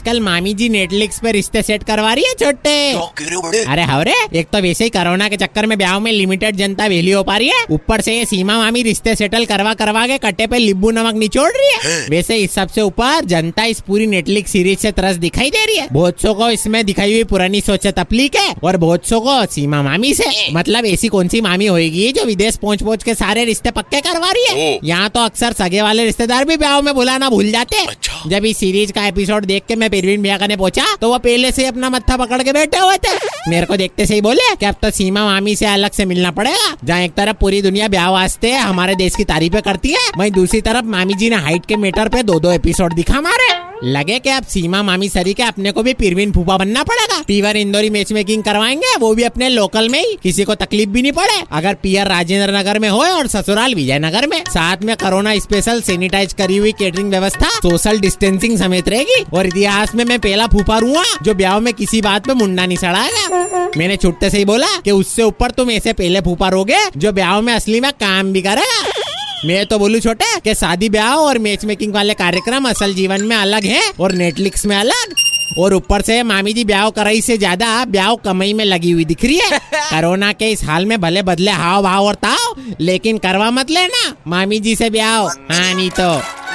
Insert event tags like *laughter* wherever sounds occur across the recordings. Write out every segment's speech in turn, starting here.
आजकल मामी जी नेटफ्लिक्स पे रिश्ते सेट करवा रही है छोटे। अरे हवरे एक तो वैसे ही कोरोना के चक्कर में ब्याह में लिमिटेड जनता वेली हो पा रही है। ऊपर से ये सीमा मामी रिश्ते सेटल करवा करवा के कट्टे पे लिब्बू नमक निचोड़ रही है। वैसे इस सबसे ऊपर जनता इस पूरी नेटफ्लिक्स सीरीज़ से तरस दिखाई दे रही है। बहुत सो को इसमें दिखाई हुई पुरानी सोचे तपलीक है और बहुत सो को सीमा मामी से। मतलब ऐसी कौन सी मामी होगी जो विदेश पहुँच पहुँच के सारे रिश्ते पक्के करवा रही है? यहाँ तो अक्सर सगे वाले रिश्तेदार भी ब्याह में बुलाना भूल जाते। हैं अच्छा। जब इस सीरीज़ का एपिसोड देख के मैं परवीन भैया ने पूछा तो वो पहले से अपना मत्था पकड़ के बैठे हुए थे। मेरे को देखते से ही बोले कि अब तो सीमा मामी से अलग से मिलना पड़ेगा। जहाँ एक तरफ़ पूरी दुनिया ब्याह वास्ते हमारे देश की तारीफे करती है, वही दूसरी तरफ़ मामी जी ने हाइट के मीटर पे दो दो एपिसोड दिखा मारे। लगे कि अब सीमा मामी सरी के अपने को भी पीरवीन फूफा बनना पड़ेगा। पीवर इंदौरी मैच मेकिंग करवाएँगे, वो भी अपने लोकल में ही। किसी को तकलीफ़ भी नहीं पड़े। अगर पियर राजेंद्र नगर में हो और ससुराल विजयनगर में। साथ में कोरोना स्पेशल सैनिटाइज करी हुई केटरिंग व्यवस्था सोशल डिस्टेंसिंग समेत रहेगी। और इतिहास में मैं पहला फूफा रूँगा जो ब्याह में किसी बात पे मुंडा नहीं सड़ाएगा मैंने छुट्टे से ही बोला कि उससे ऊपर तुम ऐसे पहले फूफा रोगे, जो ब्याह में असली में काम भी करेगा। मैं तो बोलू छोटे के शादी ब्याह और मैच मेकिंग वाले कार्यक्रम असल जीवन में अलग है और नेटफ्लिक्स में अलग। और ऊपर से मामी जी ब्याह कराई से ज़्यादा ब्याह कमाई में लगी हुई दिख रही है। *laughs* कोरोना के इस हाल में भले बदले हाव भाव और ताव लेकिन करवा मत लेना मामी जी से ब्याह हाँ। नहीं तो।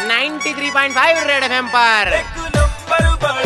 93.5 रेड एफएम पर।